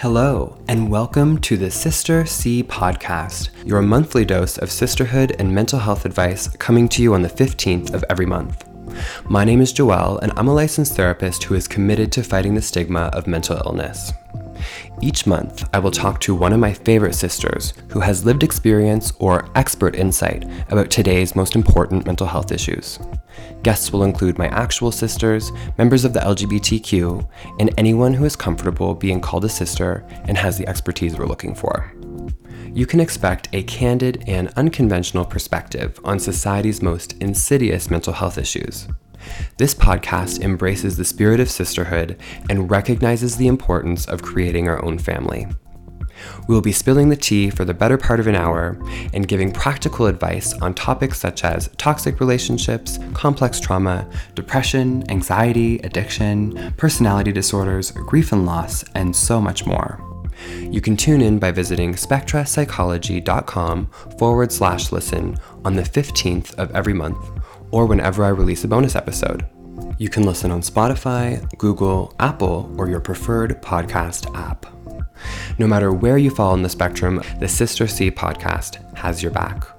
Hello, and welcome to the Sister C podcast, your monthly dose of sisterhood and mental health advice coming to you on the 15th of every month. My name is Joelle, and I'm a licensed therapist who is committed to fighting the stigma of mental illness. Each month, I will talk to one of my favorite sisters who has lived experience or expert insight about today's most important mental health issues. Guests will include my actual sisters, members of the LGBTQ, and anyone who is comfortable being called a sister and has the expertise we're looking for. You can expect a candid and unconventional perspective on society's most insidious mental health issues. This podcast embraces the spirit of sisterhood and recognizes the importance of creating our own family. We will be spilling the tea for the better part of an hour and giving practical advice on topics such as toxic relationships, complex trauma, depression, anxiety, addiction, personality disorders, grief and loss, and so much more. You can tune in by visiting spectrapsychology.com forward slash listen on the 15th of every month or whenever I release a bonus episode. You can listen on Spotify, Google, Apple, or your preferred podcast app. No matter where you fall in the spectrum, the Sister C podcast has your back.